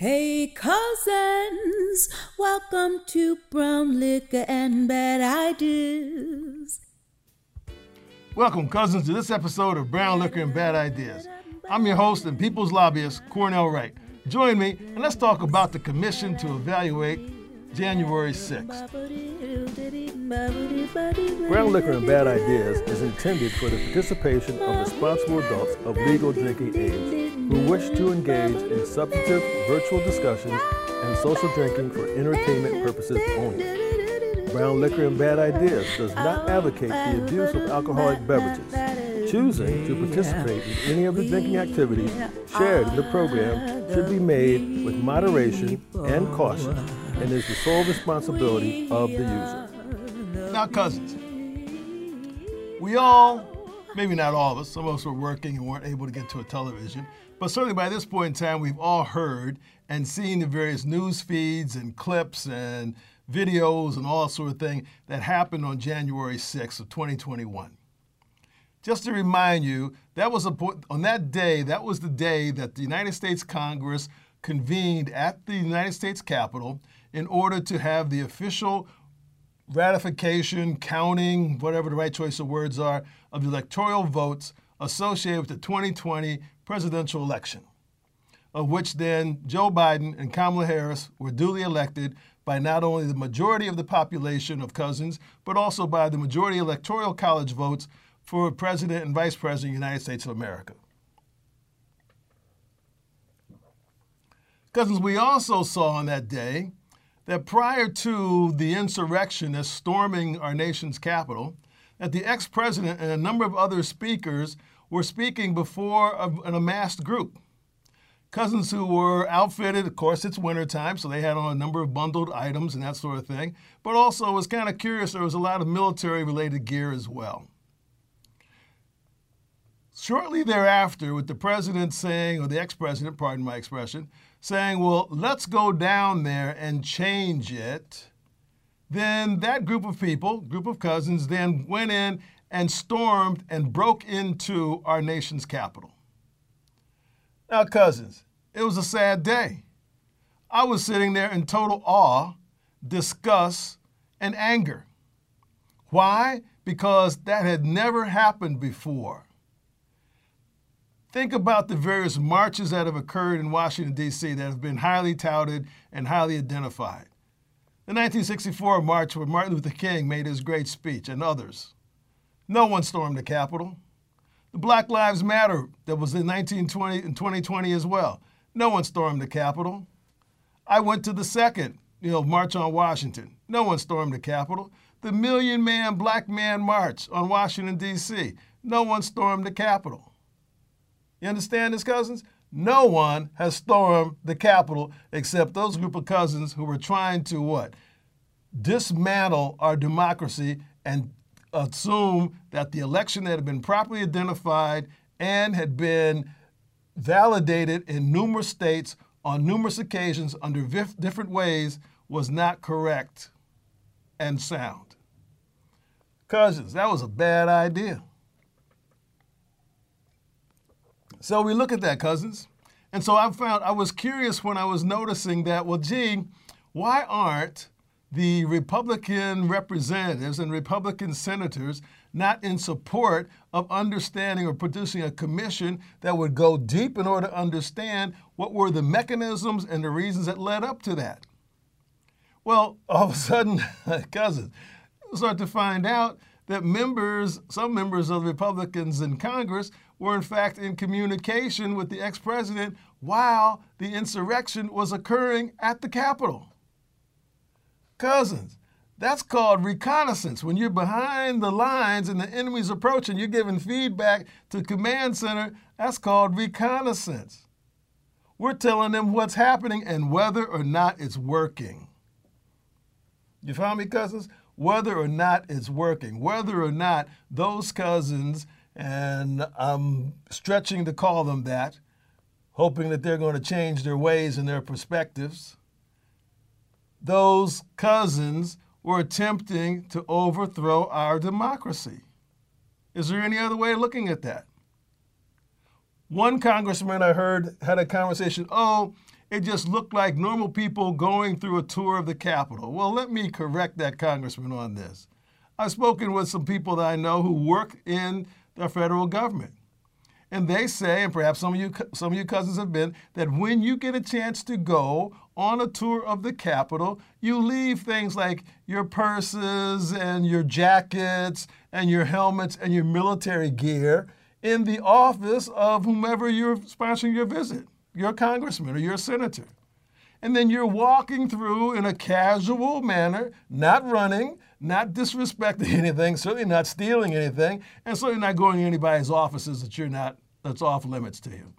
Hey, cousins, welcome to Brown Liquor and Bad Ideas. Welcome, cousins, to this episode of Brown Liquor and Bad Ideas. I'm your host and people's lobbyist, Cornell Wright. Join me and let's talk about the commission to evaluate January 6th. Brown Liquor and Bad Ideas is intended for the participation of responsible adults of legal drinking age who wish to engage in substantive virtual discussions and social drinking for entertainment purposes only. Brown Liquor and Bad Ideas does not advocate the abuse of alcoholic beverages. Choosing to participate in any of the drinking activities shared in the program should be made with moderation and caution and is the sole responsibility of the user. Now, cousins, we all, maybe not all of us, some of us were working and weren't able to get to a television, but certainly by this point in time, we've all heard and seen the various news feeds and clips and videos and all sort of thing that happened on January 6th of 2021. Just to remind you, that was a, on that day, that was the day that the United States Congress convened at the United States Capitol in order to have the official ratification, counting, whatever the right choice of words are, of the electoral votes associated with the 2020 presidential election, of which then Joe Biden and Kamala Harris were duly elected by not only the majority of the population of cousins, but also by the majority electoral college votes for president and vice president of the United States of America. Cousins, we also saw on that day that prior to the insurrectionists storming our nation's capital, that the ex-president and a number of other speakers were speaking before an amassed group. Cousins who were outfitted, of course, it's wintertime, so they had on a number of bundled items and that sort of thing, but also was kind of curious there was a lot of military related gear as well. Shortly thereafter, with the president saying, or the ex president, pardon my expression, saying, well, let's go down there and change it, then that group of people, group of cousins, then went in and stormed and broke into our nation's capital. Now, cousins, it was a sad day. I was sitting there in total awe, disgust, and anger. Why? Because that had never happened before. Think about the various marches that have occurred in Washington, D.C., that have been highly touted and highly identified. The 1964 march where Martin Luther King made his great speech and others. No one stormed the Capitol. The Black Lives Matter that was in 1920 and 2020 as well. No one stormed the Capitol. I went to the second, you know, March on Washington. No one stormed the Capitol. The Million Man Black Man March on Washington, D.C. No one stormed the Capitol. You understand this, cousins? No one has stormed the Capitol except those group of cousins who were trying to what? Dismantle our democracy and assume that the election that had been properly identified and had been validated in numerous states on numerous occasions under different ways was not correct and sound. Cousins, that was a bad idea. So we look at that, cousins. And so I found, I was curious when I was noticing that, well, gee, why aren't the Republican representatives and Republican senators not in support of understanding or producing a commission that would go deep in order to understand what were the mechanisms and the reasons that led up to that? Well, all of a sudden, cousins, start to find out that members, some members of the Republicans in Congress, were in fact in communication with the ex president while the insurrection was occurring at the Capitol. Cousins, that's called reconnaissance. When you're behind the lines and the enemy's approaching, you're giving feedback to command center. That's called reconnaissance. We're telling them what's happening and whether or not it's working. You follow me, cousins? Whether or not it's working, whether or not those cousins and I'm stretching to call them that, hoping that they're going to change their ways and their perspectives. Those cousins were attempting to overthrow our democracy. Is there any other way of looking at that? One congressman I heard had a conversation, oh, it just looked like normal people going through a tour of the Capitol. Well, let me correct that congressman on this. I've spoken with some people that I know who work in the federal government. And they say, and perhaps some of you some of you cousins have been, that when you get a chance to go on a tour of the Capitol, you leave things like your purses and your jackets and your helmets and your military gear in the office of whomever you're sponsoring your visit, your congressman or your senator. And then you're walking through in a casual manner, not running, not disrespecting anything, certainly not stealing anything, and certainly not going to anybody's offices that you're not that's off limits to you.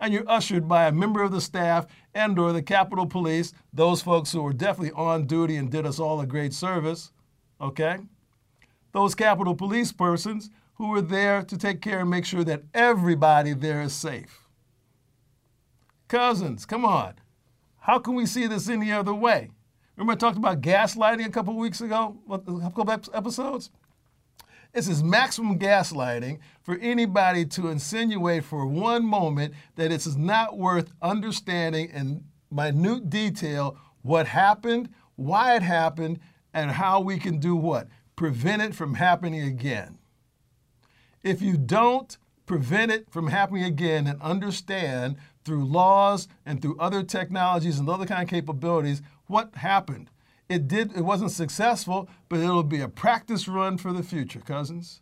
And you're ushered by a member of the staff and or the Capitol Police, those folks who were definitely on duty and did us all a great service, okay? Those Capitol Police persons who were there to take care and make sure that everybody there is safe. Cousins, come on. How can we see this any other way? Remember I talked about gaslighting a couple weeks ago, a couple episodes? This is maximum gaslighting for anybody to insinuate for one moment that it is not worth understanding in minute detail what happened, why it happened, and how we can do what? Prevent it from happening again. If you don't prevent it from happening again and understand through laws and through other technologies and other kind of capabilities what happened, it did it wasn't successful, but it'll be a practice run for the future, cousins.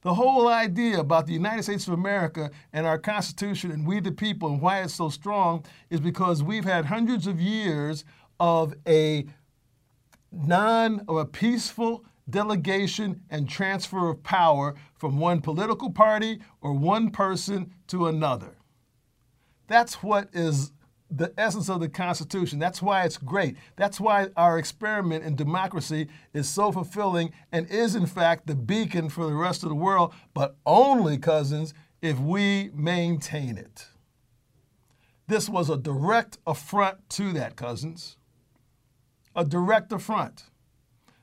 The whole idea about the United States of America and our Constitution and we the people and why it's so strong is because we've had hundreds of years of a non of a peaceful delegation and transfer of power from one political party or one person to another. That's what is the essence of the Constitution. That's why it's great. That's why our experiment in democracy is so fulfilling and is, in fact, the beacon for the rest of the world, but only, cousins, if we maintain it. This was a direct affront to that, cousins. A direct affront.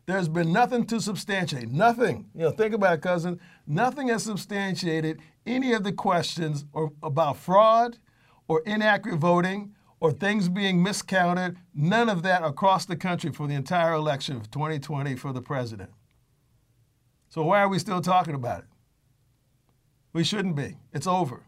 There's been nothing to substantiate. Nothing. You know, think about it, cousin. Nothing has substantiated any of the questions or, about fraud or inaccurate voting or things being miscounted, none of that across the country for the entire election of 2020 for the president. So why are we still talking about it? We shouldn't be. It's over.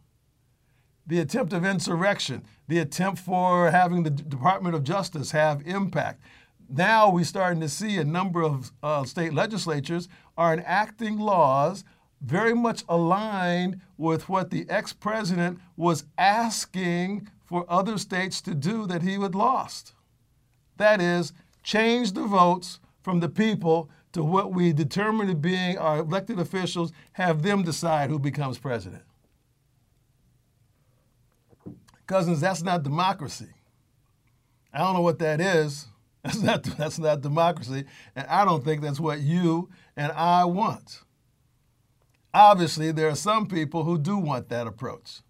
The attempt of insurrection, the attempt for having the Department of Justice have impact. Now we're starting to see a number of uh, state legislatures are enacting laws very much aligned with what the ex president was asking for other states to do that he had lost. That is, change the votes from the people to what we determine to being our elected officials, have them decide who becomes president. Cousins, that's not democracy. I don't know what that is. That's not, that's not democracy. And I don't think that's what you and I want. Obviously, there are some people who do want that approach.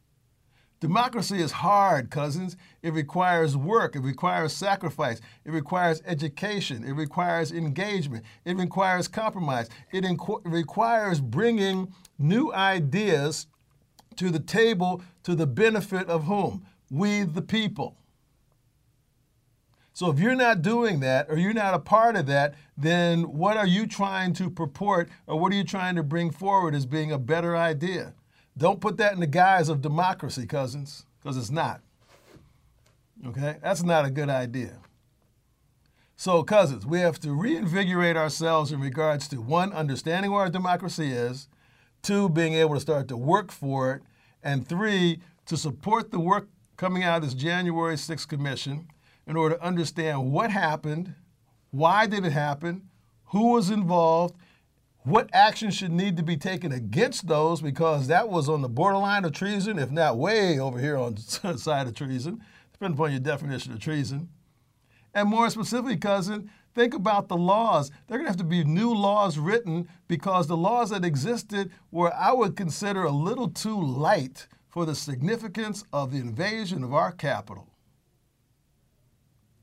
Democracy is hard, cousins. It requires work. It requires sacrifice. It requires education. It requires engagement. It requires compromise. It requires bringing new ideas to the table to the benefit of whom? We, the people. So if you're not doing that or you're not a part of that, then what are you trying to purport or what are you trying to bring forward as being a better idea? Don't put that in the guise of democracy, cousins, because it's not. Okay? That's not a good idea. So, cousins, we have to reinvigorate ourselves in regards to one, understanding where our democracy is, two, being able to start to work for it, and three, to support the work coming out of this January 6th commission in order to understand what happened, why did it happen, who was involved, what action should need to be taken against those because that was on the borderline of treason, if not way over here on the side of treason, depending upon your definition of treason. And more specifically, cousin, think about the laws. There are going to have to be new laws written because the laws that existed were, I would consider, a little too light for the significance of the invasion of our capital.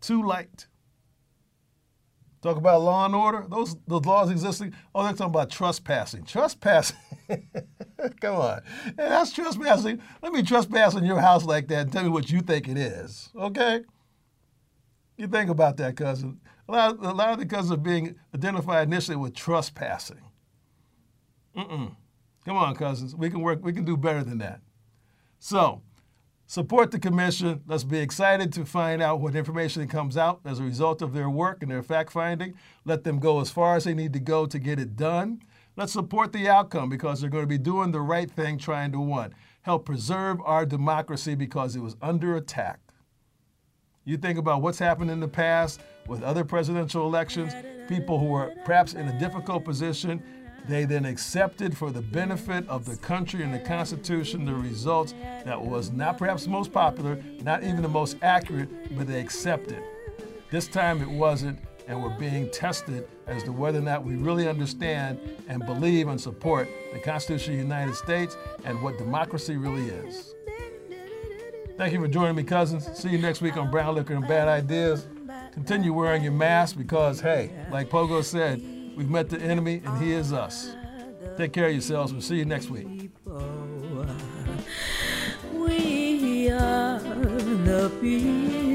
Too light. Talk about law and order. Those those laws existing. Oh, they're talking about trespassing. Trespassing. Come on, that's trespassing. Let me trespass in your house like that and tell me what you think it is. Okay. You think about that, cousin. A lot, of, a lot of the cousins are being identified initially with trespassing. Mm-mm. Come on, cousins. We can work. We can do better than that. So, support the commission. Let's be excited to find out what information comes out as a result of their work and their fact finding. Let them go as far as they need to go to get it done. Let's support the outcome because they're going to be doing the right thing, trying to one, help preserve our democracy because it was under attack. You think about what's happened in the past with other presidential elections, people who were perhaps in a difficult position, they then accepted for the benefit of the country and the Constitution the results that was not perhaps the most popular, not even the most accurate, but they accepted. This time it wasn't, and we're being tested as to whether or not we really understand and believe and support the Constitution of the United States and what democracy really is. Thank you for joining me, cousins. See you next week on Brown Liquor and Bad Ideas. Continue wearing your mask because, hey, like Pogo said, we've met the enemy and he is us. Take care of yourselves. We'll see you next week. We are the people.